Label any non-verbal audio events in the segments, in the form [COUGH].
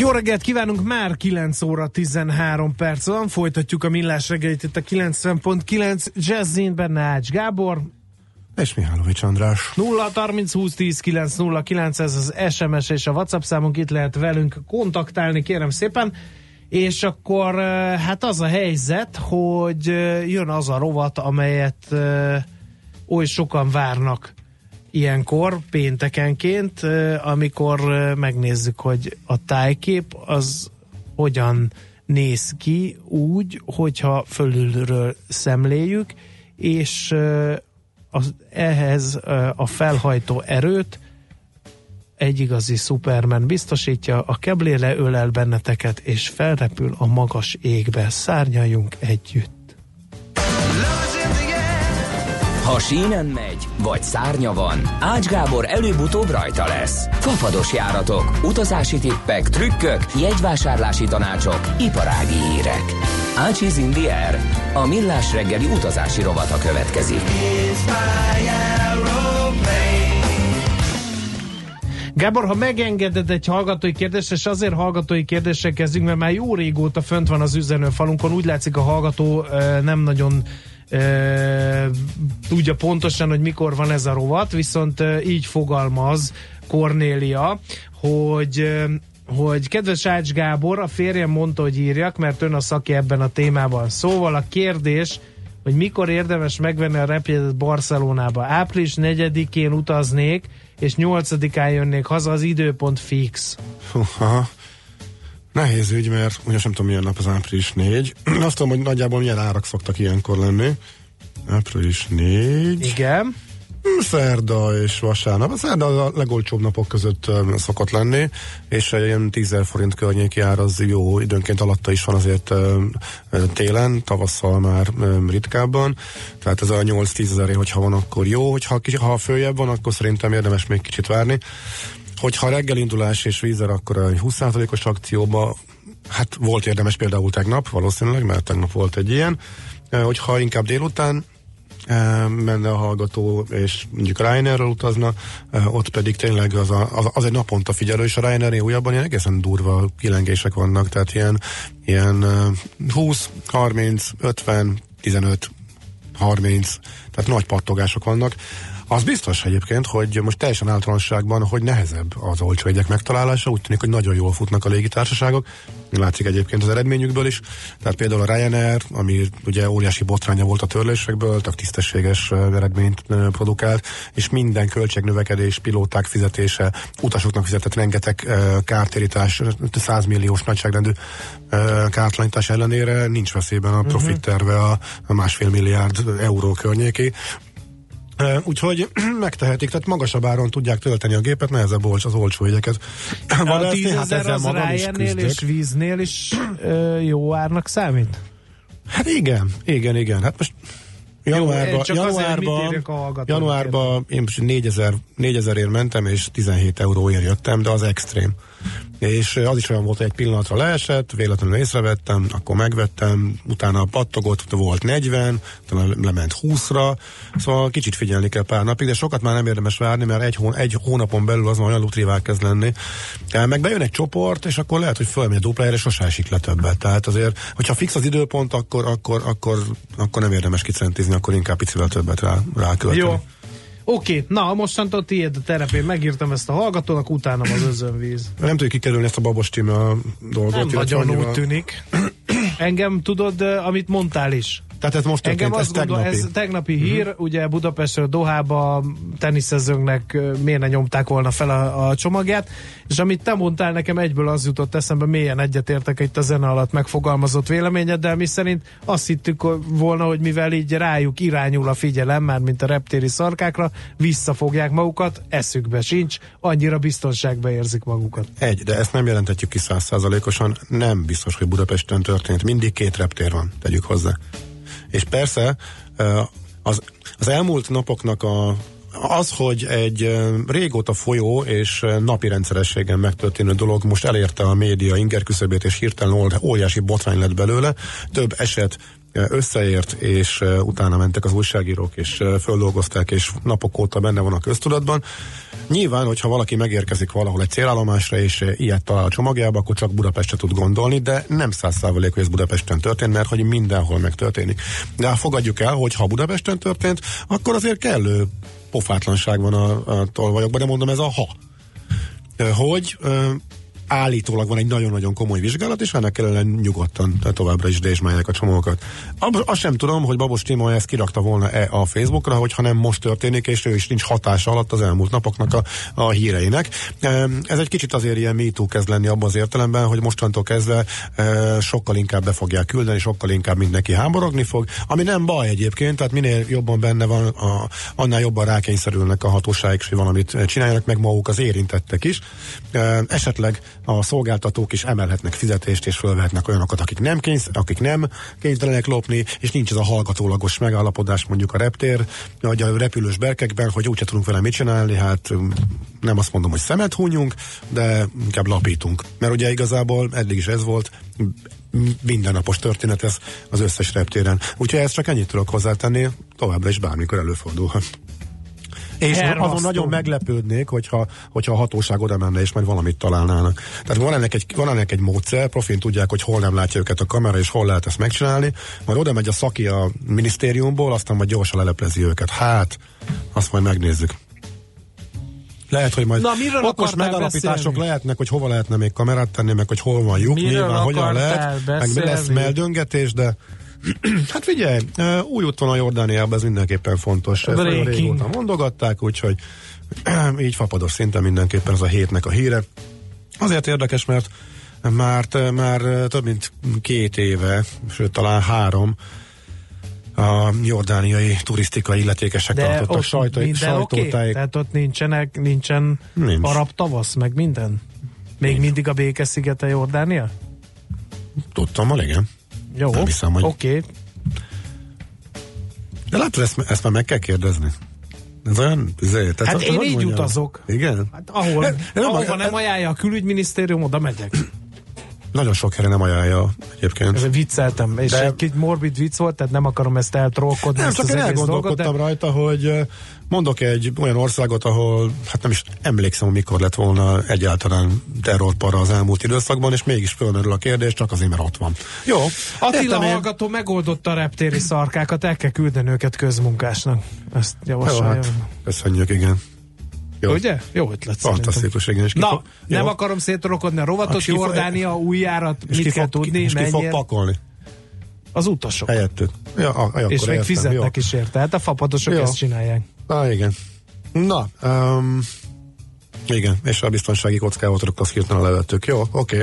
Jó reggelt kívánunk, már 9 óra 13 perc van, folytatjuk a millás reggelit itt a 90.9 Jazzin, benne Ács Gábor. És Mihálovics András. 0 30 20 10 9 0 9, ez az SMS és a WhatsApp számunk, itt lehet velünk kontaktálni, kérem szépen. És akkor hát az a helyzet, hogy jön az a rovat, amelyet oly sokan várnak ilyenkor, péntekenként, amikor megnézzük, hogy a tájkép az hogyan néz ki úgy, hogyha fölülről szemléljük, és az, ehhez a felhajtó erőt egy igazi Superman biztosítja, a keblére ölel benneteket, és felrepül a magas égbe. Szárnyaljunk együtt. Ha sínen megy, vagy szárnya van, Ács Gábor előbb-utóbb rajta lesz. Fafados járatok, utazási tippek, trükkök, jegyvásárlási tanácsok, iparági hírek. Ácsiz in the air. A millás reggeli utazási rovata következik. Gábor, ha megengeded egy hallgatói kérdést, és azért hallgatói kérdéssel kezdünk, mert már jó régóta fönt van az üzenőfalunkon, úgy látszik a hallgató nem nagyon e, tudja pontosan, hogy mikor van ez a rovat, viszont e, így fogalmaz Kornélia, hogy hogy kedves Ács Gábor, a férjem mondta, hogy írjak, mert ön a szaki ebben a témában. Szóval a kérdés, hogy mikor érdemes megvenni a repjegyet Barcelonába. Április 4-én utaznék, és 8-án jönnék haza, az időpont fix. Aha. Nehéz ügy, mert ugye sem tudom milyen nap az április 4. [CLEARS THROAT] Azt tudom, hogy nagyjából milyen árak szoktak ilyenkor lenni. Április 4. Igen. Szerda és vasárnap. A szerda a legolcsóbb napok között szokott lenni, és ilyen 10 forint környéki ár az jó, időnként alatta is van azért télen, tavasszal már ritkábban, tehát ez a 8-10 ezer, hogyha van, akkor jó, hogyha ha följebb van, akkor szerintem érdemes még kicsit várni. Hogyha reggelindulás és vízer, akkor a 20%-os akcióba, hát volt érdemes például tegnap, valószínűleg, mert tegnap volt egy ilyen, hogyha inkább délután, menne a hallgató, és mondjuk Ryanairről utazna, ott pedig tényleg az, a, az, az egy naponta figyelő, és a Ryanair újabban ilyen egészen durva kilengések vannak, tehát ilyen, ilyen 20, 30, 50, 15, 30, tehát nagy pattogások vannak. Az biztos egyébként, hogy most teljesen általánosságban, hogy nehezebb az olcsó jegyek megtalálása, úgy tűnik, hogy nagyon jól futnak a légitársaságok, látszik egyébként az eredményükből is, tehát például a Ryanair, ami ugye óriási botránya volt a törlésekből, tehát tisztességes eredményt produkált, és minden költségnövekedés, pilóták fizetése, utasoknak fizetett rengeteg kártérítás, 100 milliós nagyságrendű kártalanítás ellenére nincs veszélyben a profit terve a másfél milliárd euró környéki, Úgyhogy [CLEARS THROAT] megtehetik, tehát magasabb áron tudják tölteni a gépet, nehezebb olcs az olcsó jegyeket. Van a 10 hát az Ryanair és víznél is ö, jó árnak számít? Hát igen, igen, igen. Hát most januárban, Jó, januárban, januárban én most 4000, 4000 ér mentem, és 17 euróért jöttem, de az extrém és az is olyan volt, hogy egy pillanatra leesett, véletlenül észrevettem, akkor megvettem, utána pattogott, volt 40, utána lement 20-ra, szóval kicsit figyelni kell pár napig, de sokat már nem érdemes várni, mert egy, hón, egy hónapon belül az olyan lutrivá kezd lenni. Meg bejön egy csoport, és akkor lehet, hogy fölmegy a duplájára, és sosem esik le többet. Tehát azért, hogyha fix az időpont, akkor, akkor, akkor, akkor nem érdemes kicentizni, akkor inkább picivel többet rá, rá Jó. Oké, okay, na mostantól tiéd a terepén, megírtam ezt a hallgatónak, utána az özönvíz. Nem tudjuk kikerülni ezt a babos a dolgot. Nem nagyon úgy tűnik. Engem tudod, amit mondtál is. Tehát ez most történt, Engem ez gondol, tegnapi. ez tegnapi hír, uh-huh. ugye Budapestről Dohába teniszezőnknek miért ne nyomták volna fel a, a csomagját, és amit te mondtál, nekem egyből az jutott eszembe, mélyen egyetértek itt a zene alatt megfogalmazott véleményeddel, mi szerint azt hittük volna, hogy mivel így rájuk irányul a figyelem, már mint a reptéri szarkákra, visszafogják magukat, eszükbe sincs, annyira biztonságba érzik magukat. Egy, de ezt nem jelentetjük ki százszázalékosan, nem biztos, hogy Budapesten történt. Mindig két reptér van, tegyük hozzá. És persze az, az elmúlt napoknak a, az, hogy egy régóta folyó és napi rendszerességen megtörténő dolog most elérte a média inger küszöbét, és hirtelen óriási botrány lett belőle, több eset összeért, és utána mentek az újságírók, és földolgozták, és napok óta benne van a köztudatban. Nyilván, hogyha valaki megérkezik valahol egy célállomásra, és ilyet talál a csomagjába, akkor csak Budapestre tud gondolni, de nem száz százalék, hogy ez Budapesten történt, mert hogy mindenhol megtörténik. De ha fogadjuk el, hogy ha Budapesten történt, akkor azért kellő pofátlanság van a, a tolvajokban, de mondom, ez a ha. Hogy állítólag van egy nagyon-nagyon komoly vizsgálat, és ennek ellenére nyugodtan továbbra is dézsmálják a csomókat. Azt sem tudom, hogy Babos Timo ezt kirakta volna-e a Facebookra, hogyha nem most történik, és ő is nincs hatása alatt az elmúlt napoknak a, a híreinek. Ez egy kicsit azért ilyen MeToo kezd lenni abban az értelemben, hogy mostantól kezdve e, sokkal inkább be fogják küldeni, sokkal inkább mindenki háborogni fog, ami nem baj egyébként, tehát minél jobban benne van, a, annál jobban rákényszerülnek a hatóságok, hogy valamit csináljanak meg maguk az érintettek is. Esetleg a szolgáltatók is emelhetnek fizetést, és fölvehetnek olyanokat, akik nem, kénysz, akik nem kénytelenek lopni, és nincs ez a hallgatólagos megállapodás mondjuk a reptér, vagy a repülős berkekben, hogy úgyse tudunk vele mit csinálni, hát um, nem azt mondom, hogy szemet hunyunk, de inkább lapítunk. Mert ugye igazából eddig is ez volt, m- mindennapos történet ez az összes reptéren. Úgyhogy ezt csak ennyit tudok hozzátenni, továbbra is bármikor előfordulhat. És Hervasztó. azon nagyon meglepődnék, hogyha, hogyha a hatóság oda menne és majd valamit találnának. Tehát van ennek, egy, van ennek egy módszer, profin tudják, hogy hol nem látja őket a kamera, és hol lehet ezt megcsinálni, majd oda megy a szaki a minisztériumból, aztán majd gyorsan leleplezi őket. Hát, azt majd megnézzük. Lehet, hogy majd Na, miről okos megalapítások beszélni? lehetnek, hogy hova lehetne még kamerát tenni, meg hogy hol van lyuk, Miről nyilván hogyan lehet, meg beszélni? lesz meldöngetés, de [CLEARS THROAT] hát figyelj, új úton a Jordániában ez mindenképpen fontos. Ezt nagyon régóta mondogatták, úgyhogy így fapados szinten mindenképpen ez a hétnek a híre. Azért érdekes, mert már, már több mint két éve, sőt talán három, a jordániai turisztikai illetékesek De tartottak ott sajtó, minden sajtótájék. Tehát ott nincsenek, nincsen Nincs. arab tavasz, meg minden? Még Nincs. mindig a békeszigete Jordánia? Tudtam, igen. Jó, Nem hiszem, hogy- oké. De látod, ezt, ezt már meg kell kérdezni. Ez olyan, ezért, tehát Hát én így mondjam? utazok. Igen? Hát ahol, Nem, nem, ahova nem, nem ajánlja a külügyminisztérium, oda megyek. [CLEARS THROAT] Nagyon sok helyre nem ajánlja egyébként. Ez vicceltem, és De- egy kicsit morbid vicc volt, tehát nem akarom ezt eltrollkodni. Nem, ezt csak én elgondolkodtam dolgot, rajta, hogy mondok egy olyan országot, ahol hát nem is emlékszem, hogy mikor lett volna egyáltalán terrorpara az elmúlt időszakban, és mégis fölmerül a kérdés, csak azért, mert ott van. Jó. Attila én. hallgató megoldotta a reptéri szarkákat, el kell küldeni őket közmunkásnak. Ezt Jó, javasolja. hát, köszönjük, igen. Jó. Ugye? Jó ötlet. Fantasztikus, igen. És Na, fog- nem jó. akarom szétrokodni a rovatot, ki fog- Jordánia, új járat, és mit kell fog, tudni, és ki fog pakolni Az utasok. helyettük. Ja, a, a, És még értem, fizetnek jó. is érte. Hát a fapadosok Jó. ezt csinálják. Ah, igen. Na, um, igen, és a biztonsági kockával azt hirtelen levettük. Jó, oké.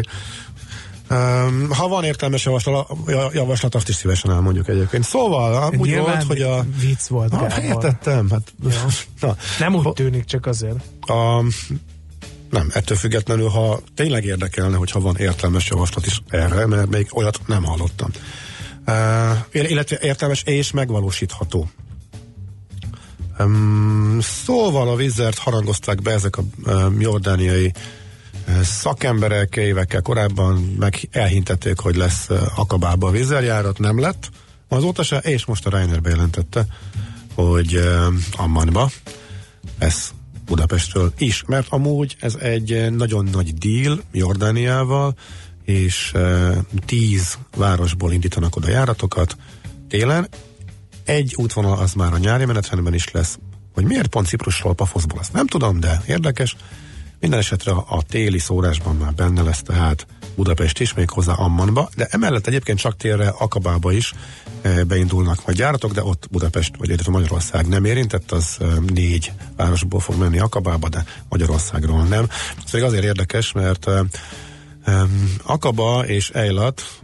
Um, ha van értelmes javaslat, javaslat, azt is szívesen elmondjuk egyébként. Szóval, úgy volt, hogy a... vicc volt, Ah, Gábor. értettem, hát... [LAUGHS] Na, Nem úgy tűnik, csak azért. a, nem, ettől függetlenül, ha tényleg érdekelne, hogyha van értelmes javaslat is erre, mert még olyat nem hallottam. Uh, illetve értelmes és megvalósítható. Um, szóval a vizert harangozták be ezek a um, jordániai uh, szakemberek évekkel korábban meg elhintették, hogy lesz uh, Akabába vízerjárat, nem lett. Azóta se, és most a Reiner bejelentette, hogy uh, Ammanba lesz Budapestről is, mert amúgy ez egy eh, nagyon nagy deal Jordániával, és tíz városból indítanak oda járatokat télen. Egy útvonal az már a nyári menetrendben is lesz. Hogy miért pont Ciprusról, Pafoszból, azt nem tudom, de érdekes. Minden esetre a, téli szórásban már benne lesz, tehát Budapest is, méghozzá Ammanba, de emellett egyébként csak térre Akabába is e, beindulnak majd gyáratok, de ott Budapest, vagy illetve Magyarország nem érintett, az e, négy városból fog menni Akabába, de Magyarországról nem. Ez azért érdekes, mert e, Akaba és Ejlat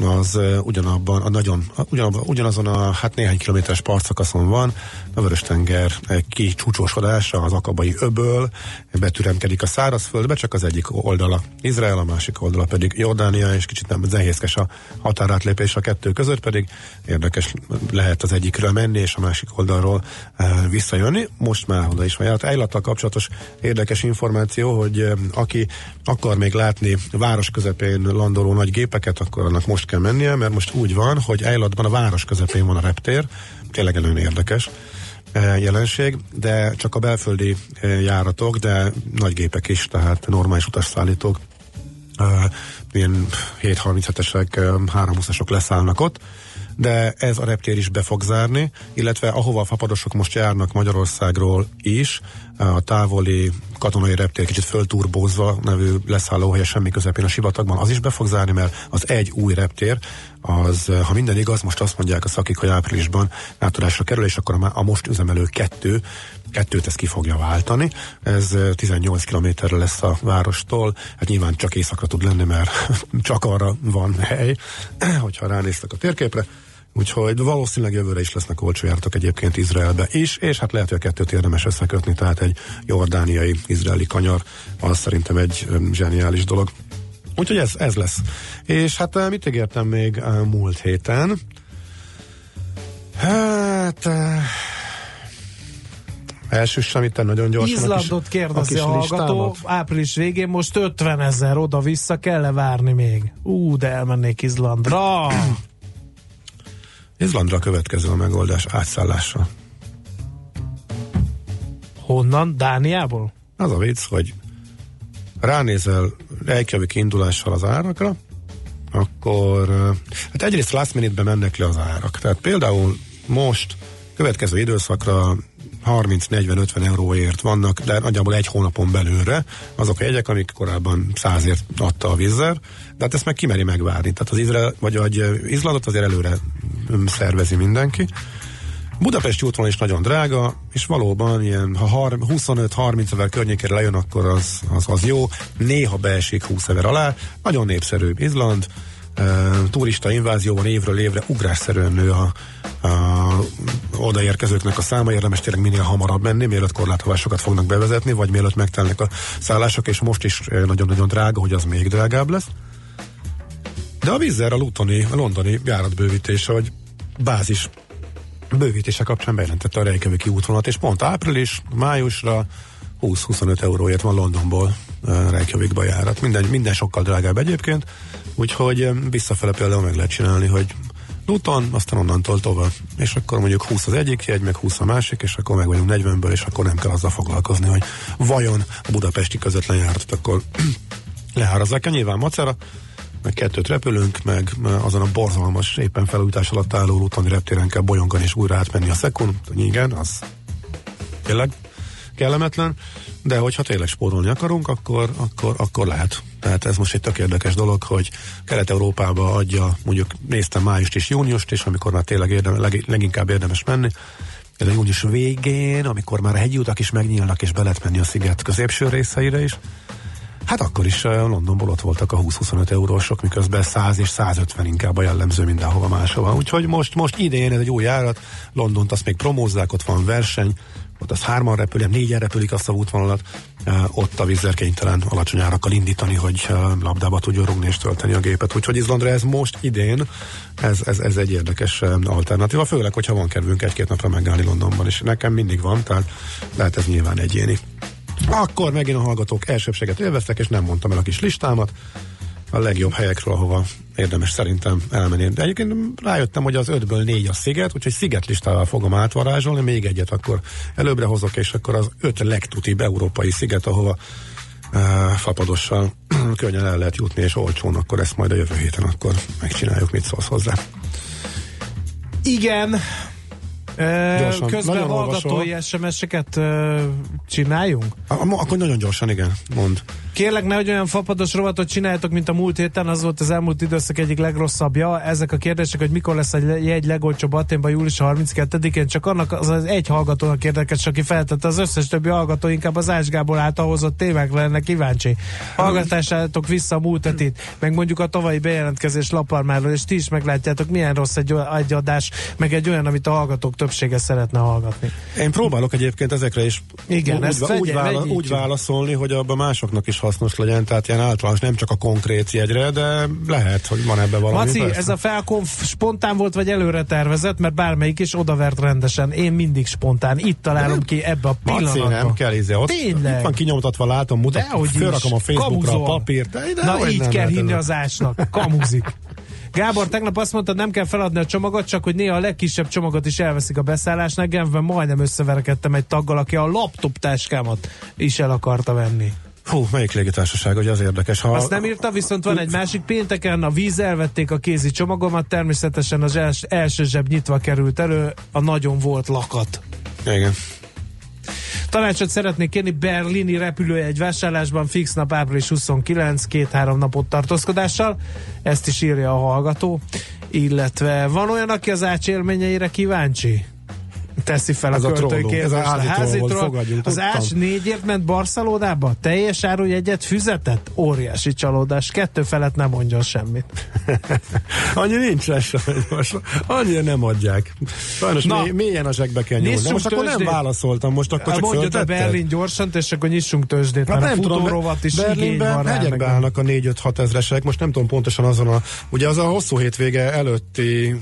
az ugyanabban, a nagyon, ugyanabban, ugyanazon a hát néhány kilométeres partszakaszon van, a Vörös-tenger kicsúcsosodása, az akabai öböl, betüremkedik a szárazföldbe, csak az egyik oldala Izrael, a másik oldala pedig Jordánia, és kicsit nem nehézkes a határátlépés a kettő között, pedig érdekes lehet az egyikről menni, és a másik oldalról visszajönni. Most már oda is van járt. Ejlattal kapcsolatos érdekes információ, hogy aki akar még látni város közepén landoló nagy gépeket, akkor annak most kell mennie, mert most úgy van, hogy Ejlatban a város közepén van a reptér, tényleg nagyon érdekes e, jelenség, de csak a belföldi e, járatok, de nagy gépek is, tehát normális utasszállítók, e, ilyen 737-esek, 320-asok leszállnak ott, de ez a reptér is be fog zárni, illetve ahova a fapadosok most járnak Magyarországról is, a távoli katonai reptér kicsit fölturbózva nevű leszállóhelye semmi közepén a sivatagban, az is be fog zárni, mert az egy új reptér, az, ha minden igaz, most azt mondják a szakik, hogy áprilisban átadásra kerül, és akkor a, most üzemelő kettő, kettőt ez ki fogja váltani. Ez 18 kilométerre lesz a várostól, hát nyilván csak északra tud lenni, mert [LAUGHS] csak arra van hely, [CLEARS THROAT] hogyha ránéztek a térképre. Úgyhogy valószínűleg jövőre is lesznek olcsó jártok egyébként Izraelbe is, és hát lehet, hogy a kettőt érdemes összekötni, tehát egy jordániai, izraeli kanyar, az szerintem egy zseniális dolog. Úgyhogy ez, ez lesz. És hát mit ígértem még múlt héten? Hát... Első amit nagyon gyorsan. Izlandot kérdezi a, a hallgató, listámat. április végén most 50 ezer oda-vissza kell-e várni még? Ú, de elmennék Izlandra! Izlandra következő a megoldás átszállással. Honnan? Dániából? Az a vicc, hogy ránézel Reykjavik indulással az árakra, akkor hát egyrészt last minute mennek le az árak. Tehát például most következő időszakra 30-40-50 euróért vannak, de nagyjából egy hónapon belőle azok a jegyek, amik korábban százért adta a vízzer, de hát ezt meg kimeri megvárni. Tehát az Izrael, vagy, vagy Izlandot azért előre szervezi mindenki. Budapesti útvonal is nagyon drága, és valóban ilyen, ha 25-30 ezer környékére lejön, akkor az, az, az jó. Néha beesik 20 ezer alá. Nagyon népszerű Izland, turista invázióban évről évre ugrásszerűen nő a, a odaérkezőknek a száma, érdemes tényleg minél hamarabb menni, mielőtt korlátozásokat fognak bevezetni, vagy mielőtt megtelnek a szállások, és most is nagyon-nagyon drága, hogy az még drágább lesz. De a vízzel a lutoni, a londoni járatbővítése, vagy bázis bővítése kapcsán bejelentette a Reykjaviki útvonalat, és pont április, májusra 20-25 euróért van Londonból Reykjavikba járat. Minden, minden sokkal drágább egyébként, úgyhogy visszafele például meg lehet csinálni, hogy Luton, aztán onnantól tovább. És akkor mondjuk 20 az egyik jegy, meg 20 a másik, és akkor meg vagyunk 40-ből, és akkor nem kell azzal foglalkozni, hogy vajon a budapesti közvetlen járatot akkor [CLEARS THROAT] lehárazzák-e. Nyilván macera, meg kettőt repülünk, meg azon a borzalmas, éppen felújítás alatt álló Lutoni reptéren kell bolyongani és újra átmenni a szekund. Igen, az tényleg kellemetlen, de hogyha tényleg spórolni akarunk, akkor, akkor, akkor lehet. Tehát ez most egy tök érdekes dolog, hogy Kelet-Európába adja, mondjuk néztem májust és júniust, és amikor már tényleg érdemes, leg, leginkább érdemes menni, de június végén, amikor már a hegyi utak is megnyílnak, és be lehet menni a sziget középső részeire is, Hát akkor is Londonból ott voltak a 20-25 eurósok, miközben 100 és 150 inkább a jellemző mindenhova máshova. Úgyhogy most, most idén ez egy új járat, Londont azt még promózzák, ott van verseny, ott az hárman repül, négyen repülik azt a útvonalat, ott a vízzel kénytelen alacsony árakkal indítani, hogy labdába tudjon rugni és tölteni a gépet. Úgyhogy Izlandra ez most idén, ez, ez, ez egy érdekes alternatíva, főleg, hogyha van kedvünk egy-két napra megállni Londonban, és nekem mindig van, tehát lehet ez nyilván egyéni. Akkor megint a hallgatók elsőbséget élveztek, és nem mondtam el a kis listámat a legjobb helyekről, ahova érdemes szerintem elmenni. De egyébként rájöttem, hogy az ötből négy a sziget, úgyhogy szigetlistával fogom átvarázsolni, még egyet akkor előbbre hozok, és akkor az öt legtutibb európai sziget, ahova uh, fapadossal [CLEARS THROAT] könnyen el lehet jutni, és olcsón, akkor ezt majd a jövő héten akkor megcsináljuk, mit szólsz hozzá. Igen, Gyorsan, Közben hallgatói SMS-eket csináljunk? Akkor nagyon gyorsan, igen, mond. Kérlek, nehogy olyan fapados rovatot csináljátok, mint a múlt héten, az volt az elmúlt időszak egyik legrosszabbja. Ezek a kérdések, hogy mikor lesz egy jegy legolcsóbb Aténban július 32-én, csak annak az, az egy hallgatónak érdekes, aki feltette az összes többi hallgató inkább az Ásgából által hozott tévek lenne kíváncsi. Hallgatásátok vissza a múlt hetit, meg mondjuk a tavalyi bejelentkezés laparmáról, és ti is meglátjátok, milyen rossz egy, egy adás, meg egy olyan, amit a hallgatók többsége szeretne hallgatni. Én próbálok egyébként ezekre is Igen, úgy, ezt úgy, vála, úgy válaszolni, hogy abban másoknak is hasznos legyen, tehát ilyen általános, nem csak a konkrét jegyre, de lehet, hogy van ebbe valami. Maci, persze. ez a felkonf spontán volt, vagy előre tervezett, mert bármelyik is odavert rendesen. Én mindig spontán. Itt találom de, ki ebbe a pillanatban. Maci, nem kell izé. Ott, Tényleg. Itt van kinyomtatva, látom, mutat, fölrakom a Facebookra Kamuzol. a papírt. De, de Na így kell hinni az ásnak. Kamuzik. Gábor, tegnap azt mondta, nem kell feladni a csomagot, csak hogy néha a legkisebb csomagot is elveszik a beszállásnál. Genfben majdnem összeverekedtem egy taggal, aki a laptop táskámat is el akarta venni. Hú, melyik légitársaság, hogy az érdekes. Ha... Azt nem írta, viszont van egy másik pénteken, a víz elvették a kézi csomagomat, természetesen az els, első zseb nyitva került elő, a nagyon volt lakat. Igen. Tanácsot szeretnék kérni berlini repülőjegy vásárlásban fix nap április 29, két-három napot tartózkodással. Ezt is írja a hallgató. Illetve van olyan, aki az ács élményeire kíváncsi? Teszi fel ez a költői kérdést. Ez a házi troll, Az Ács négyért ment Barcelonába? Teljes árójegyet füzetett? Óriási csalódás. Kettő felett nem mondjon semmit. [LAUGHS] Annyi nincs lesz most. Annyira nem adják. Sajnos Na, mély, mélyen a zsebbe kell nyúlni. Most akkor nem válaszoltam, most akkor csak Mondja a Berlin gyorsan, és akkor nyissunk tőzsdét, hát nem tudom, is Berlinben hegyekbe állnak a 4-5-6 ezresek, most nem tudom pontosan azon a, ugye az a hosszú hétvége előtti,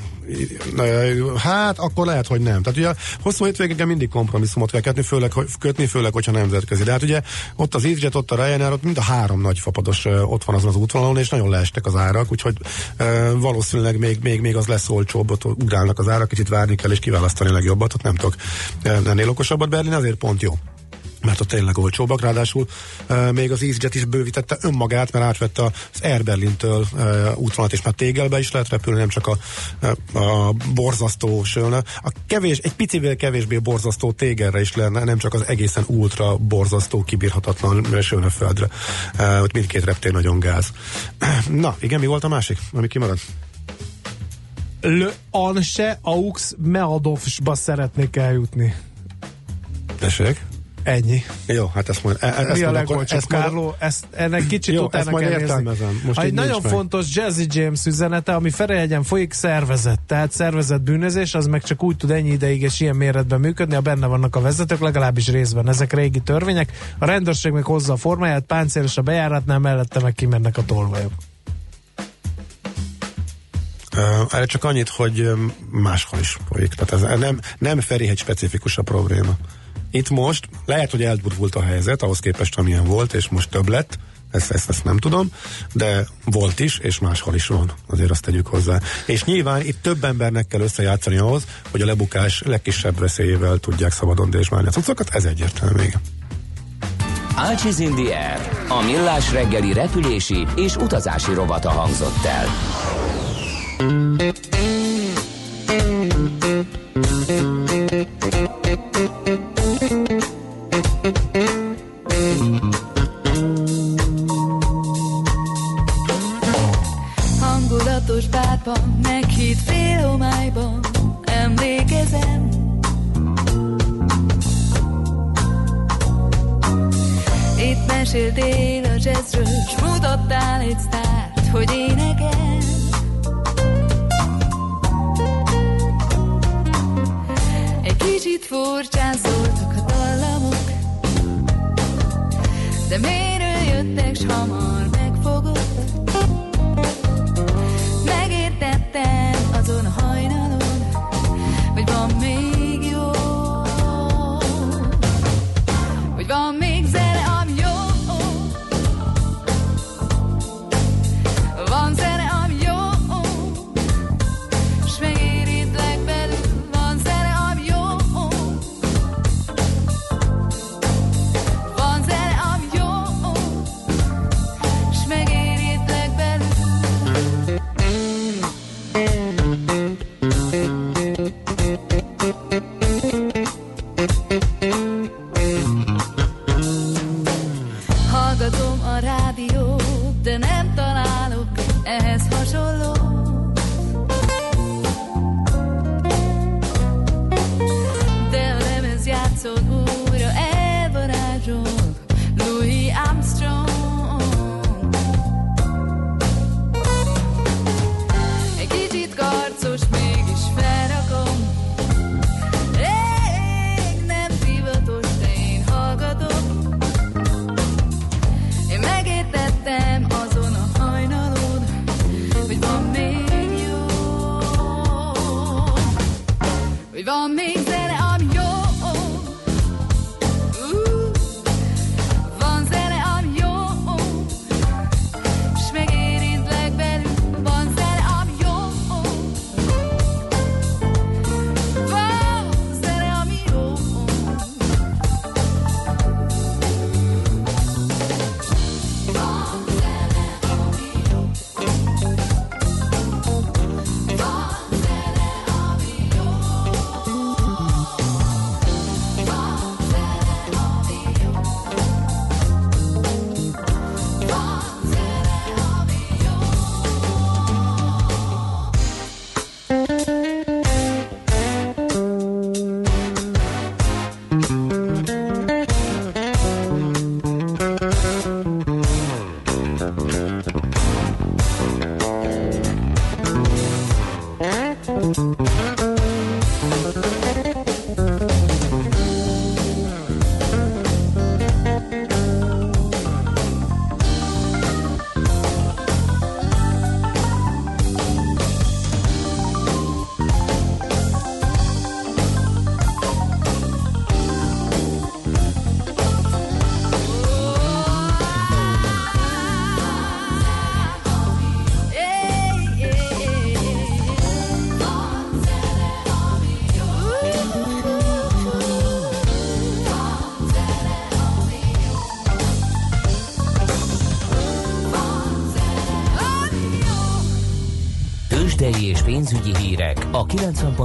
hát akkor lehet, hogy nem. Tehát ugye hosszú hétvégeken mindig kompromisszumot kell kötni, főleg, kötni, főleg, hogyha nemzetközi. De hát ugye ott az EasyJet, ott a Ryanair, ott mind a három nagy fapados ott van azon az útvonalon, és nagyon leestek az árak, úgyhogy e, valószínűleg még, még, még az lesz olcsóbb, ott ugrálnak az árak, kicsit várni kell és kiválasztani legjobbat, ott nem tudok ennél okosabbat Berlin, azért pont jó mert ott tényleg olcsóbbak, ráadásul e, még az EasyJet is bővítette önmagát, mert átvette az Air Berlin-től e, útvonalat, és már tégelbe is lehet repülni, nem csak a, a borzasztó sölne. A kevés, egy picivel kevésbé borzasztó tégerre is lenne, nem csak az egészen ultra borzasztó, kibírhatatlan földre. E, ott mindkét reptér nagyon gáz. [CLEARS THROAT] Na, igen, mi volt a másik, ami kimaradt? Le Anse Aux Meadovsba szeretnék eljutni. Tessék? Ennyi. Jó, hát ezt majd... E, ezt Mi a legolcsóbb, Kárló? Ezt, ennek kicsit Jó, utána majd kell értelmezem. Most egy nagyon meg. fontos Jazzy James üzenete, ami Ferejegyen folyik szervezet. Tehát szervezet bűnözés, az meg csak úgy tud ennyi ideig és ilyen méretben működni, a benne vannak a vezetők, legalábbis részben. Ezek régi törvények. A rendőrség meg hozza a formáját, páncélos a bejáratnál, mellette meg kimennek a tolvajok. Uh, erre csak annyit, hogy máshol is folyik. Tehát ez nem, nem Ferihegy specifikus a probléma. Itt most lehet, hogy eldurvult a helyzet, ahhoz képest, amilyen volt, és most több lett, ezt, ezt, ezt nem tudom, de volt is, és máshol is van, azért azt tegyük hozzá. És nyilván itt több embernek kell összejátszani ahhoz, hogy a lebukás legkisebb veszélyével tudják szabadon dézsmálni a cuccokat, ez egyértelmű még. Ácsiz Air, a millás reggeli repülési és utazási rovata hangzott el.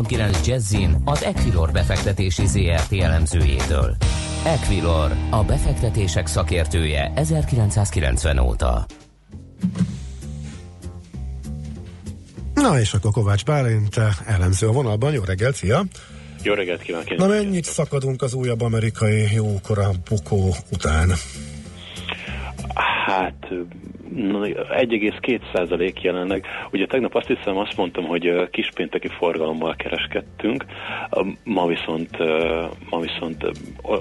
90.9 Jazzin az Equilor befektetési ZRT elemzőjétől. Equilor, a befektetések szakértője 1990 óta. Na és akkor Kovács Bálint elemző a vonalban. Jó reggelt, szia! Jó reggelt kívánok! Na mennyit szakadunk az újabb amerikai jókora bukó után? 1,2% jelenleg. Ugye tegnap azt hiszem azt mondtam, hogy kispénteki forgalommal kereskedtünk, ma viszont, ma viszont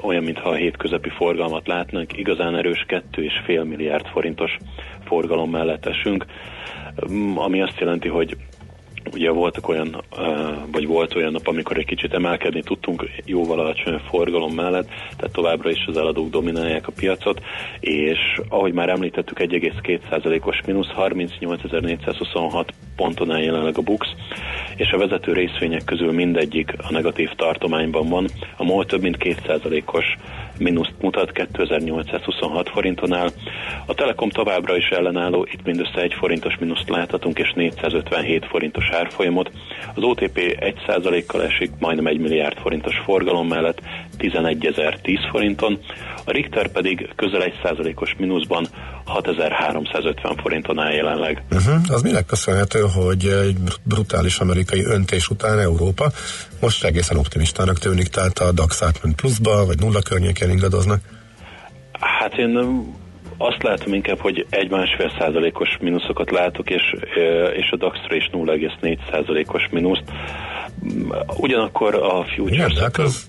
olyan, mintha a hétközepi forgalmat látnánk, igazán erős 2,5 milliárd forintos forgalom mellett esünk, ami azt jelenti, hogy Ugye voltak olyan, vagy volt olyan nap, amikor egy kicsit emelkedni tudtunk jóval alacsonyabb forgalom mellett, tehát továbbra is az eladók dominálják a piacot, és ahogy már említettük, 1,2%-os mínusz 38.426 ponton áll jelenleg a BUX, és a vezető részvények közül mindegyik a negatív tartományban van. A MOL több mint 2%-os mínuszt mutat 2826 forinton áll. A Telekom továbbra is ellenálló, itt mindössze 1 forintos mínuszt láthatunk, és 457 forintos árfolyamot. Az OTP 1%-kal esik, majdnem 1 milliárd forintos forgalom mellett 11.010 forinton, a Richter pedig közel 1%-os mínuszban 6350 forinton áll jelenleg. Uh-huh. Az minek köszönhető, hogy egy brutális amerikai öntés után Európa most egészen optimistának tűnik, tehát a DAX átment pluszba, vagy nulla környéken ingadoznak? Hát én azt látom inkább, hogy egy másfél százalékos mínuszokat látok, és, és a DAX-ra is 0,4 százalékos mínuszt. Ugyanakkor a Igen, futures hát az...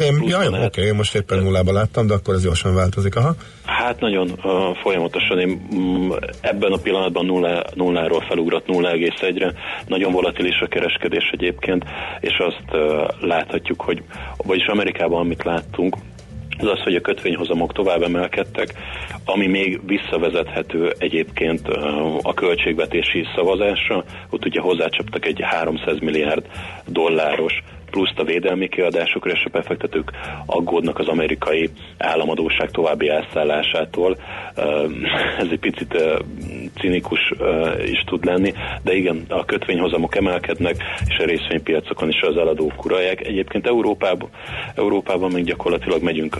Én, pluszban ja, jó, oké, én most éppen nullában láttam, de akkor ez gyorsan változik, aha. Hát nagyon uh, folyamatosan én mm, ebben a pillanatban nulla, nulláról felugrott 0,1-re. Nagyon volatilis a kereskedés egyébként, és azt uh, láthatjuk, hogy vagyis Amerikában amit láttunk, az az, hogy a kötvényhozamok tovább emelkedtek, ami még visszavezethető egyébként a költségvetési szavazásra. Ott ugye hozzácsaptak egy 300 milliárd dolláros pluszt a védelmi kiadásokra, és a befektetők aggódnak az amerikai államadóság további elszállásától. [LAUGHS] Ez egy picit cinikus is tud lenni, de igen, a kötvényhozamok emelkednek, és a részvénypiacokon is az eladók uralják. Egyébként Európában, Európában még gyakorlatilag megyünk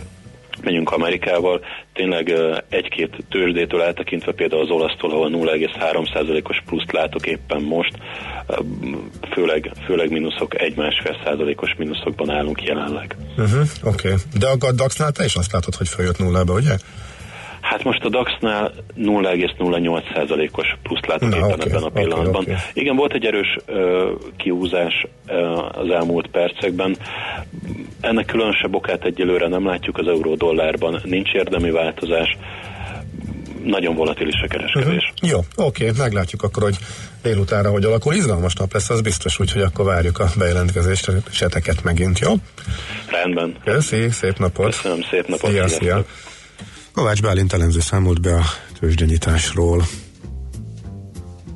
megyünk Amerikával, tényleg egy-két tőzsdétől eltekintve például az olasztól, ahol 0,3%-os pluszt látok éppen most, főleg, főleg mínuszok, egy-másfél százalékos mínuszokban állunk jelenleg. Uh-huh, oké. Okay. De a DAX-nál te is azt látod, hogy följött nullába, ugye? Hát most a DAX-nál 0,08%-os pluszt látok Na, éppen oké, ebben a pillanatban. oké. Igen, volt egy erős ö, kiúzás ö, az elmúlt percekben. Ennek különösebb okát egyelőre nem látjuk az euró-dollárban, nincs érdemi változás. nagyon volatilis a kereskedés. Uh-huh. Jó, oké, meglátjuk akkor, hogy délutánra hogy alakul. Izgalmas nap lesz, az biztos, úgyhogy akkor várjuk a bejelentkezést, seteket megint, jó? Rendben. Köszi, szép napot. Köszönöm, szép napot. Szia, szia. Kovács Bálint elemző számolt be a tőzsdenyításról.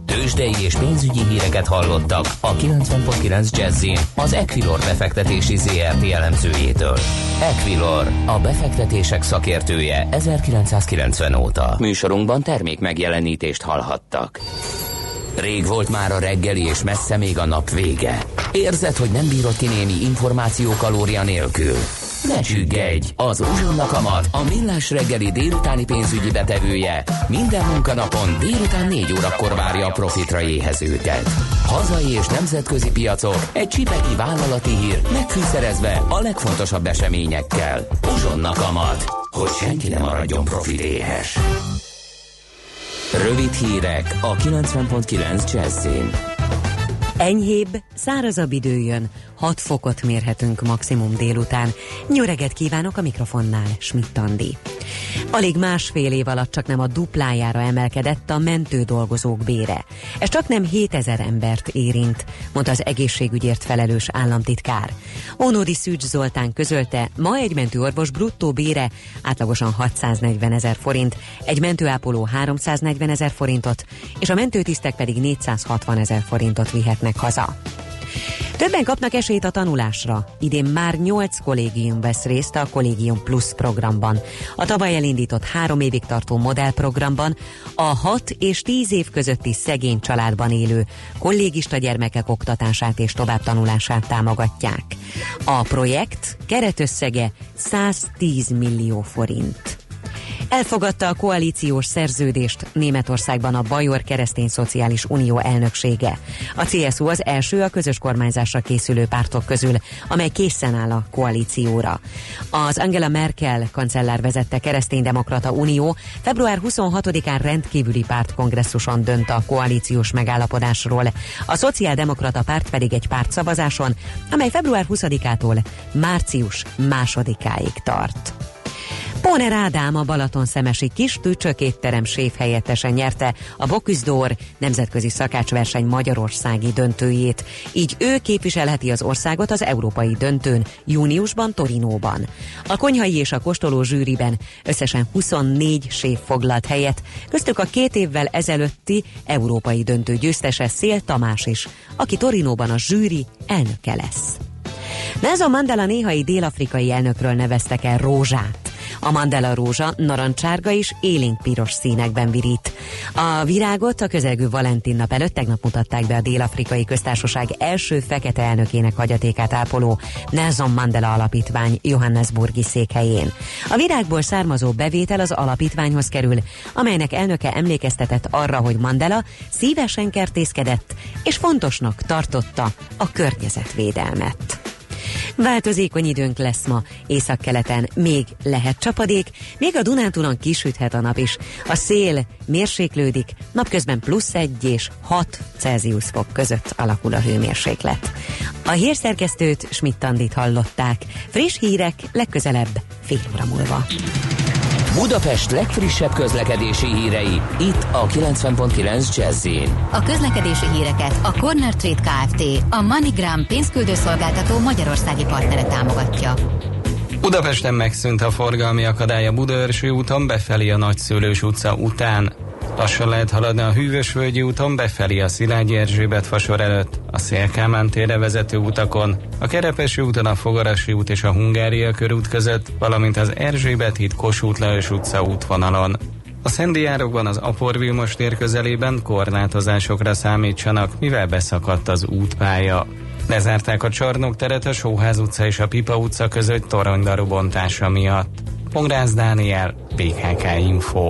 Tőzsdei és pénzügyi híreket hallottak a 90.9 jazz az Equilor befektetési ZRT elemzőjétől. Equilor, a befektetések szakértője 1990 óta. Műsorunkban termék megjelenítést hallhattak. Rég volt már a reggeli, és messze még a nap vége. Érzed, hogy nem bírod ki némi információ kalória nélkül? Ne csüggedj! Az Uzsonna Kamat, a millás reggeli délutáni pénzügyi betevője minden munkanapon délután 4 órakor várja a profitra éhezőket. Hazai és nemzetközi piacok, egy csipeki vállalati hír megfűszerezve a legfontosabb eseményekkel. Uzsonna Kamat, hogy senki ne maradjon profit éhes. Rövid hírek a 90.9 Jazzin. Enyhébb, szárazabb idő jön, 6 fokot mérhetünk maximum délután. Nyöreget kívánok a mikrofonnál, Schmidt Andi. Alig másfél év alatt csak nem a duplájára emelkedett a mentő dolgozók bére. Ez csak nem 7000 embert érint, mondta az egészségügyért felelős államtitkár. Ónódi Szűcs Zoltán közölte, ma egy mentőorvos bruttó bére átlagosan 640 ezer forint, egy mentőápoló 340 ezer forintot, és a mentőtisztek pedig 460 ezer forintot vihetnek haza. Többen kapnak esélyt a tanulásra. Idén már 8 kollégium vesz részt a Kollégium Plus programban. A tavaly elindított három évig tartó modellprogramban a 6 és 10 év közötti szegény családban élő kollégista gyermekek oktatását és továbbtanulását támogatják. A projekt keretösszege 110 millió forint. Elfogadta a koalíciós szerződést Németországban a Bajor Keresztény Szociális Unió elnöksége. A CSU az első a közös kormányzásra készülő pártok közül, amely készen áll a koalícióra. Az Angela Merkel kancellár vezette Kereszténydemokrata Unió február 26-án rendkívüli pártkongresszuson dönt a koalíciós megállapodásról. A Szociáldemokrata párt pedig egy pártszavazáson, amely február 20-ától március 2-áig tart. Póner Ádám a Balaton szemesi kis tücsök étterem séf helyettesen nyerte a Boküzdor nemzetközi szakácsverseny magyarországi döntőjét. Így ő képviselheti az országot az európai döntőn júniusban Torinóban. A konyhai és a kóstoló zsűriben összesen 24 séf foglalt helyet, köztük a két évvel ezelőtti európai döntő győztese Szél Tamás is, aki Torinóban a zsűri elnöke lesz. Nelson Mandela néhai dél-afrikai elnökről neveztek el rózsát. A Mandela rózsa narancsárga és élénk piros színekben virít. A virágot a közelgő Valentin nap előtt tegnap mutatták be a Dél-Afrikai Köztársaság első fekete elnökének hagyatékát ápoló Nelson Mandela Alapítvány Johannesburgi székhelyén. A virágból származó bevétel az alapítványhoz kerül, amelynek elnöke emlékeztetett arra, hogy Mandela szívesen kertészkedett, és fontosnak tartotta a környezetvédelmet. Változékony időnk lesz ma, északkeleten még lehet csapadék, még a Dunántúlon kisüthet a nap is. A szél mérséklődik, napközben plusz 1 és 6 Celsius fok között alakul a hőmérséklet. A hírszerkesztőt Schmidt-Tandit hallották. Friss hírek legközelebb fél óra múlva. Budapest legfrissebb közlekedési hírei, itt a 90.9 jazz A közlekedési híreket a Corner Trade Kft. a MoneyGram pénzküldőszolgáltató magyarországi partnere támogatja. Budapesten megszűnt a forgalmi akadálya Budaörsi úton befelé a Nagyszülős utca után. Lassan lehet haladni a Hűvösvölgyi úton befelé a Szilágyi Erzsébet fasor előtt, a Szélkámán térre vezető utakon, a Kerepesi úton a Fogarasi út és a Hungária körút között, valamint az Erzsébet híd Kossuth Lajos utca útvonalon. A Szentdiárokban az Apor Vilmos tér közelében korlátozásokra számítsanak, mivel beszakadt az útpálya. Lezárták a Csarnok teret a Sóház utca és a Pipa utca között toronydaru bontása miatt. Pongrász Dániel, BKK Info.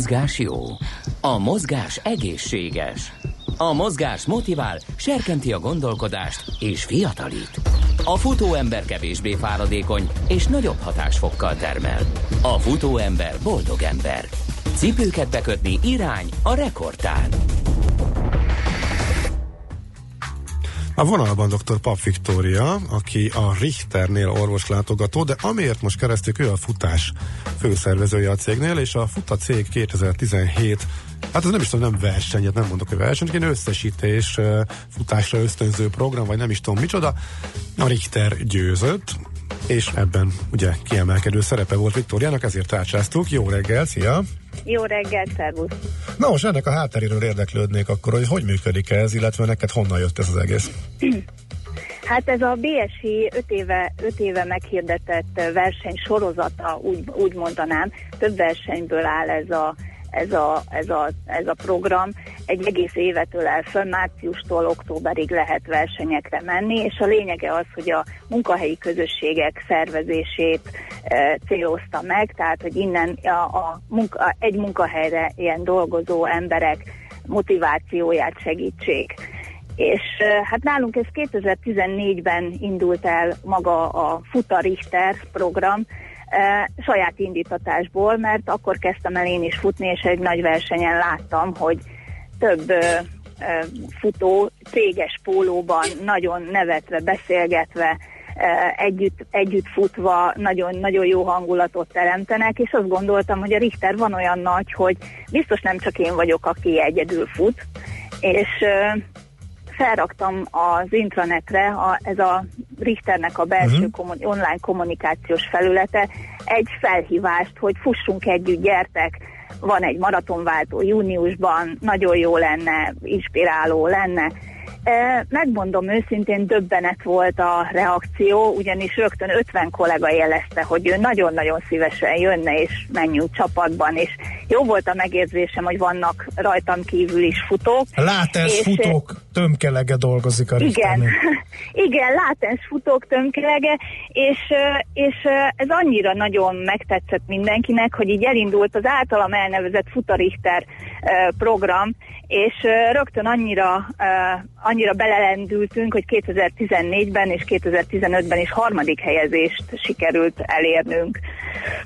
Mozgás jó. A mozgás egészséges. A mozgás motivál, serkenti a gondolkodást és fiatalít. A futóember kevésbé fáradékony és nagyobb hatásfokkal termel. A futóember boldog ember. Cipőket bekötni irány a rekordtán. A vonalban dr. Pap Viktória, aki a Richternél orvoslátogató, de amiért most keresztük, ő a futás főszervezője a cégnél, és a Futa cég 2017 Hát ez nem is tudom, nem verseny, nem mondok, hogy verseny, egy összesítés, futásra ösztönző program, vagy nem is tudom micsoda. A Richter győzött, és ebben ugye kiemelkedő szerepe volt Viktóriának, ezért tárcsáztuk. Jó reggel, szia! Jó reggel, szervusz! Na most ennek a hátteréről érdeklődnék akkor, hogy hogy működik ez, illetve neked honnan jött ez az egész? Hát ez a BSI 5 éve, 5 éve meghirdetett verseny sorozata, úgy, úgy mondanám, több versenyből áll ez a, ez a, ez, a, ez a program. Egy egész évet ölel föl, márciustól októberig lehet versenyekre menni, és a lényege az, hogy a munkahelyi közösségek szervezését e, célozta meg, tehát hogy innen a, a munka, egy munkahelyre ilyen dolgozó emberek motivációját segítsék. És e, hát nálunk ez 2014-ben indult el maga a Futa Richter program, e, saját indítatásból, mert akkor kezdtem el én is futni, és egy nagy versenyen láttam, hogy több futó céges pólóban, nagyon nevetve, beszélgetve, együtt, együtt futva nagyon, nagyon jó hangulatot teremtenek, és azt gondoltam, hogy a Richter van olyan nagy, hogy biztos nem csak én vagyok, aki egyedül fut, és felraktam az intranetre, a, ez a Richternek a belső uh-huh. kommun, online kommunikációs felülete, egy felhívást, hogy fussunk együtt, gyertek, van egy maratonváltó júniusban, nagyon jó lenne, inspiráló lenne. Megmondom őszintén, döbbenet volt a reakció, ugyanis rögtön 50 kollega jelezte, hogy ő nagyon-nagyon szívesen jönne, és menjünk csapatban, és jó volt a megérzésem, hogy vannak rajtam kívül is futók. Látens és, futók tömkelege dolgozik a Igen, Richternél. [LAUGHS] igen, látens futók tömkelege, és, és ez annyira nagyon megtetszett mindenkinek, hogy így elindult az általam elnevezett Futarichter program, és rögtön annyira, annyira belelendültünk, hogy 2014-ben és 2015-ben is harmadik helyezést sikerült elérnünk.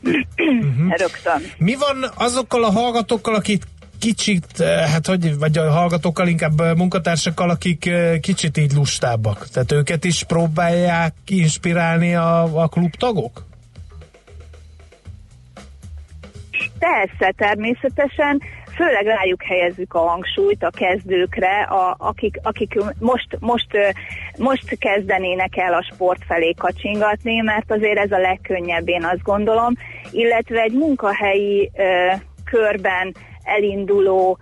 Mhm. [CLEARS THROAT] Rögtön. Mi van azokkal a hallgatókkal, akik kicsit, eh, hát hogy, vagy a hallgatókkal, inkább eh, munkatársakkal, akik eh, kicsit így lustábbak. Tehát őket is próbálják inspirálni a, a klubtagok? Persze, természetesen, főleg rájuk helyezzük a hangsúlyt a kezdőkre, a, akik, akik most, most, most kezdenének el a sport felé kacsingatni, mert azért ez a legkönnyebb, én azt gondolom, illetve egy munkahelyi körben elinduló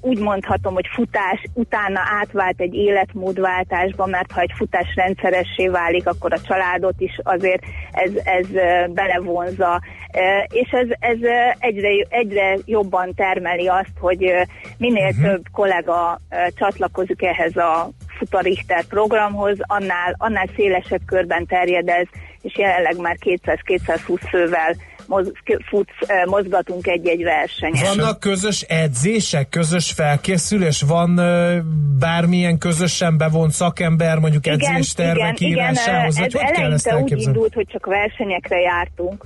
úgy mondhatom, hogy futás utána átvált egy életmódváltásba, mert ha egy futás rendszeressé válik, akkor a családot is azért ez, ez belevonza, és ez, ez egyre, egyre jobban termeli azt, hogy minél uh-huh. több kollega csatlakozik ehhez a Futarichter programhoz, annál, annál szélesebb körben terjed ez, és jelenleg már 200-220 fővel futsz, ö, mozgatunk egy-egy versenyen. Vannak közös edzések, közös felkészülés? Van ö, bármilyen közösen bevont szakember, mondjuk edzéstervek igen, igen, írásához? ez Vagy hogy kell ezt úgy indult, hogy csak versenyekre jártunk.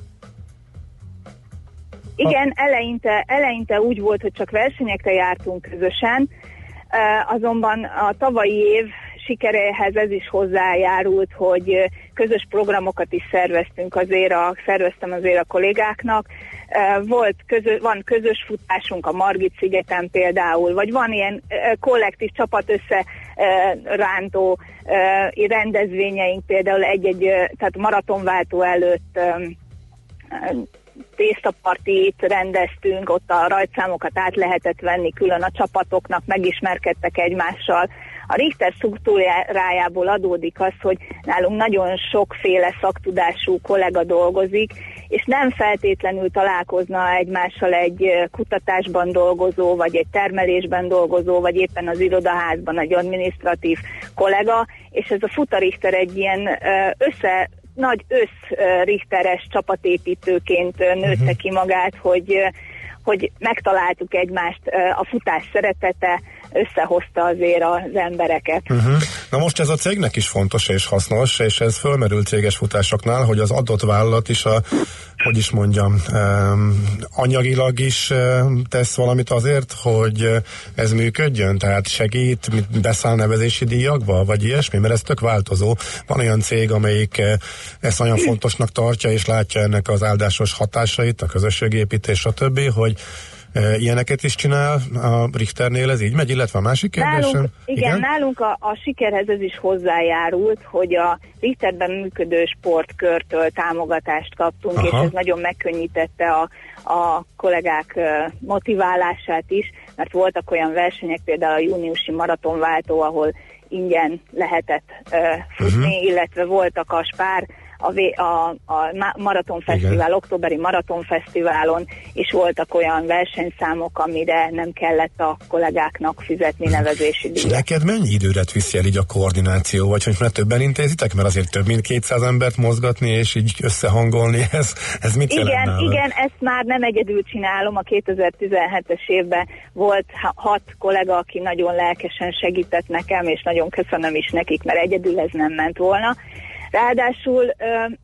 Igen, eleinte, eleinte úgy volt, hogy csak versenyekre jártunk közösen, eh, azonban a tavalyi év sikeréhez ez is hozzájárult, hogy közös programokat is szerveztünk azért, a, szerveztem azért a kollégáknak. Volt közö, van közös futásunk a Margit szigeten például, vagy van ilyen kollektív csapat össze rántó rendezvényeink, például egy-egy, eh, tehát maratonváltó előtt tésztapartit rendeztünk, ott a rajtszámokat át lehetett venni külön a csapatoknak, megismerkedtek egymással. A Richter struktúrájából adódik az, hogy nálunk nagyon sokféle szaktudású kollega dolgozik, és nem feltétlenül találkozna egymással egy kutatásban dolgozó, vagy egy termelésben dolgozó, vagy éppen az irodaházban egy administratív kollega, és ez a Futarichter egy ilyen össze nagy összrichteres csapatépítőként nőtte ki magát, hogy, hogy megtaláltuk egymást, a futás szeretete összehozta azért az embereket. Uh-huh. Na most ez a cégnek is fontos és hasznos, és ez fölmerül céges futásoknál, hogy az adott vállalat is a, hogy is mondjam, um, anyagilag is um, tesz valamit azért, hogy ez működjön, tehát segít, beszáll nevezési díjakba, vagy ilyesmi, mert ez tök változó. Van olyan cég, amelyik uh, ezt nagyon fontosnak tartja, és látja ennek az áldásos hatásait, a közösségépítés, stb., hogy ilyeneket is csinál a Richternél, ez így megy, illetve a másik kérdésem. Nálunk, igen, igen, nálunk a, a sikerhez ez is hozzájárult, hogy a Richterben működő sportkörtől támogatást kaptunk, Aha. és ez nagyon megkönnyítette a, a kollégák motiválását is, mert voltak olyan versenyek, például a júniusi maratonváltó, ahol ingyen lehetett ö, futni, uh-huh. illetve voltak a spár a, a, a Ma- maratonfesztivál, Igen. októberi maratonfesztiválon is voltak olyan versenyszámok, amire nem kellett a kollégáknak fizetni nevezési És díjat. neked mennyi időret viszi el így a koordináció, vagy hogy már többen intézitek, mert azért több mint 200 embert mozgatni, és így összehangolni, ez, ez mit jelent Igen, nálad? igen, ezt már nem egyedül csinálom. A 2017-es évben volt ha- hat kollega, aki nagyon lelkesen segített nekem, és nagyon köszönöm is nekik, mert egyedül ez nem ment volna. Ráadásul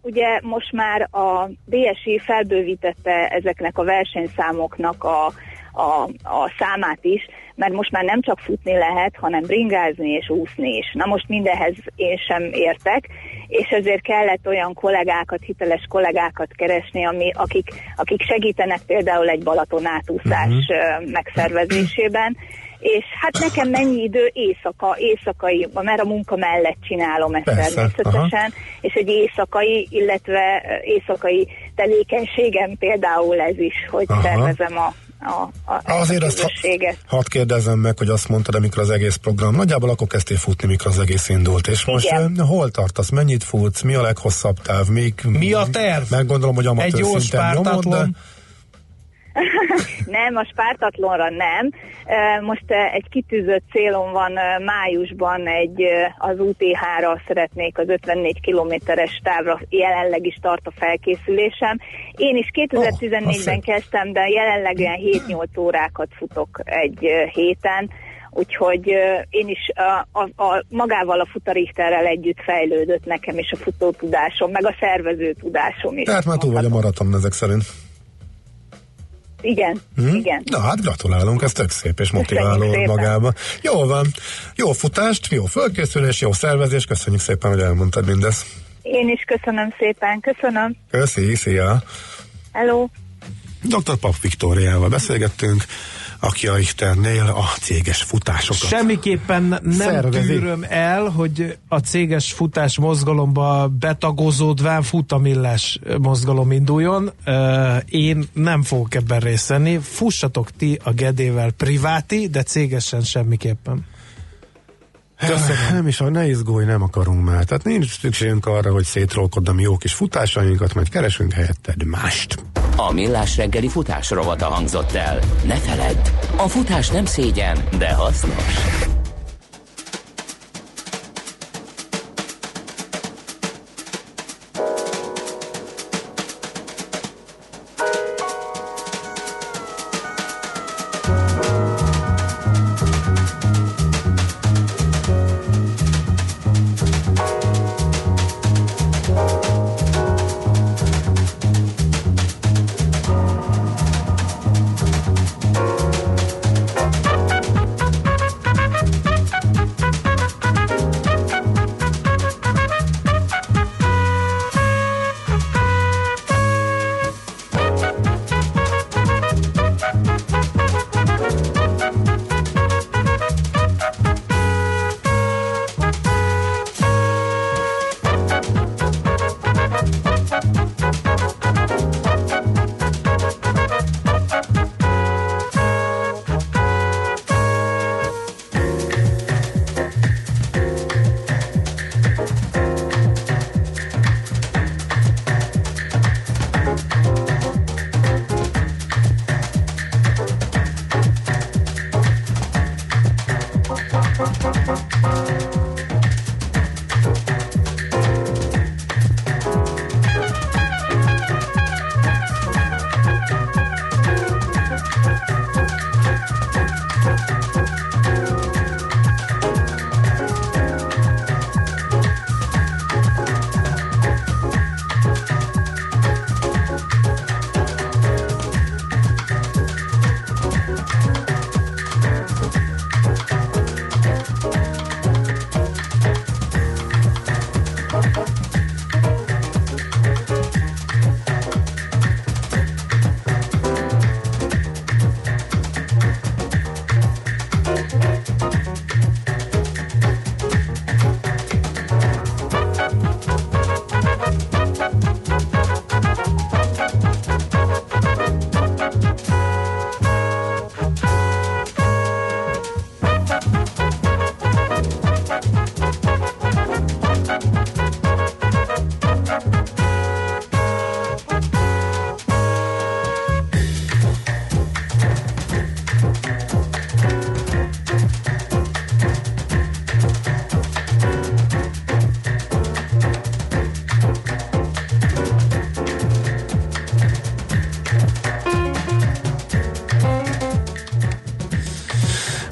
ugye most már a DSI felbővítette ezeknek a versenyszámoknak a, a, a számát is, mert most már nem csak futni lehet, hanem bringázni és úszni is. Na most mindenhez én sem értek, és ezért kellett olyan kollégákat, hiteles kollégákat keresni, ami, akik, akik segítenek például egy Balaton átúszás uh-huh. megszervezésében, és hát nekem mennyi idő éjszaka, éjszakai, mert a munka mellett csinálom ezt Persze, természetesen, és egy éjszakai, illetve éjszakai tevékenységem például ez is, hogy Aha. szervezem a, a, a, Azért a azt ha, hadd kérdezzem meg, hogy azt mondtad, amikor az egész program, nagyjából akkor kezdtél futni, mikor az egész indult, és most Igen. eh, hol tartasz, mennyit futsz, mi a leghosszabb táv, még, Mi a terv? Meg gondolom, hogy amatőr Egy jó szinten nyomod, de? [LAUGHS] nem, a spártatlonra nem. Most egy kitűzött célom van májusban egy az UTH-ra szeretnék az 54 kilométeres távra jelenleg is tart a felkészülésem. Én is 2014-ben Oh, kezdtem, de jelenleg olyan 7-8 órákat futok egy héten. Úgyhogy én is a, a, a, magával a futarichterrel együtt fejlődött nekem is a futótudásom, meg a szervező tudásom is. tehát már túl vagy a maraton ezek szerint. Igen, Hm? igen. Na hát gratulálunk, ez tök szép és motiváló magában. Jól van, jó futást, jó fölkészülés, jó szervezés, köszönjük szépen, hogy elmondtad mindezt. Én is köszönöm szépen. Köszönöm. Köszi, szia! Hello. Dr. Pap Viktóriával beszélgettünk, aki a Richternél a céges futásokat Semmiképpen nem Szervezi. tűröm el, hogy a céges futás mozgalomba betagozódván futamillás mozgalom induljon. Én nem fogok ebben részt venni. Fussatok ti a Gedével priváti, de cégesen semmiképpen. Köszönöm. Nem is, ne izgulj, nem akarunk már. Tehát nincs szükségünk arra, hogy szétrolkodom jó kis futásainkat, majd keresünk helyetted mást. A Millás reggeli futás rovata hangzott el. Ne feledd, a futás nem szégyen, de hasznos.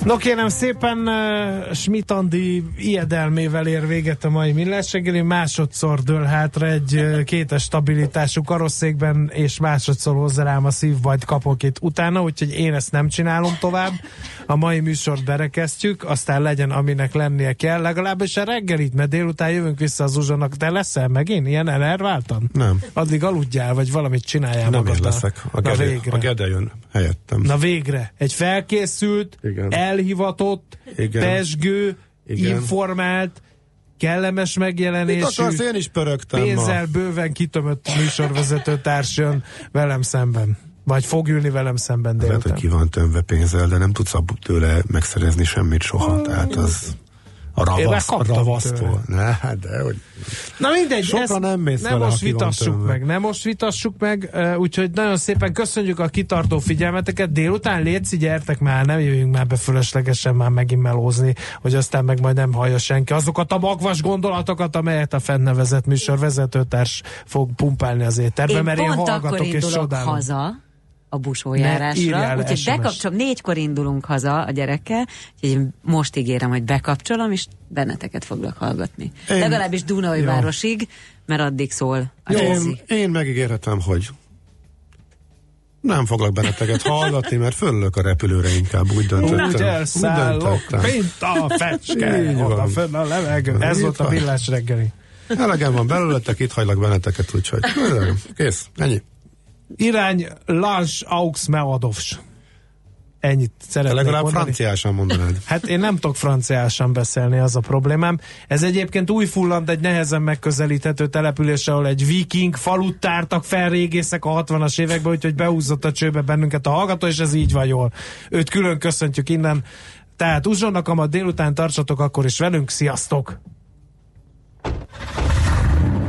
No kérem szépen, uh, Schmidt Andi ijedelmével ér véget a mai millás reggeli, másodszor dől hátra egy uh, kétes stabilitású karosszékben, és másodszor hozzá rám a szív, majd kapok itt utána, úgyhogy én ezt nem csinálom tovább. A mai műsort berekeztjük, aztán legyen, aminek lennie kell, legalábbis a reggelit, mert délután jövünk vissza az uzsonak, de leszel megint ilyen elérváltan? Nem. Addig aludjál, vagy valamit csináljál Nem én magadnal. leszek. A Na Gede, végre. a Gede jön helyettem. Na végre, egy felkészült, Igen. Elhivatott, Igen. pesgő, Igen. informált, kellemes Mit megjelenésű, akarsz, én is pörögtem pénzzel ma. bőven kitömött műsorvezető társ jön velem szemben. Vagy fog ülni velem szemben Lehet, hogy délután. ki van tömve pénzzel, de nem tudsz abból tőle megszerezni semmit soha. Tehát az a Én ravasz, már kaptam ravasztól. Ne, hát de hogy... Na mindegy, Sokan ezt nem mész nem vele, most vitassuk meg, nem most vitassuk meg, úgyhogy nagyon szépen köszönjük a kitartó figyelmeteket, délután létszi, gyertek már, nem jöjjünk már be fölöslegesen már megint melózni, hogy aztán meg majd nem hallja senki azokat a magvas gondolatokat, amelyet a fennnevezett műsor vezetőtárs fog pumpálni az éterbe, Én mert én hallgatok és indulok csodálom. haza a busójárásra, úgyhogy bekapcsolom, négykor indulunk haza a gyerekkel, úgyhogy most ígérem, hogy bekapcsolom, és benneteket foglak hallgatni. Én- Legalábbis Dunajvárosig, mert addig szól a Jó, jazzy. én megígérhetem, hogy Nem foglak benneteket hallgatni, mert fölülök a repülőre inkább, úgy döntöttem. Úgy elszállok, mint a fecske, Így oda van. fönn a levegő. Ez volt a villás reggeli. Elegem van belőletek, itt hagylak benneteket, úgyhogy kész, ennyi. Irány Lans Aux Meadovs. Ennyit szeretnék legalább mondani. franciásan mondanád. Hát én nem tudok franciásan beszélni, az a problémám. Ez egyébként új fullant egy nehezen megközelíthető település, ahol egy viking falut tártak fel régészek a 60-as években, úgyhogy beúzott a csőbe bennünket a hallgató, és ez így van jól. Őt külön köszöntjük innen. Tehát uzsonnak, amat délután tartsatok akkor is velünk. Sziasztok!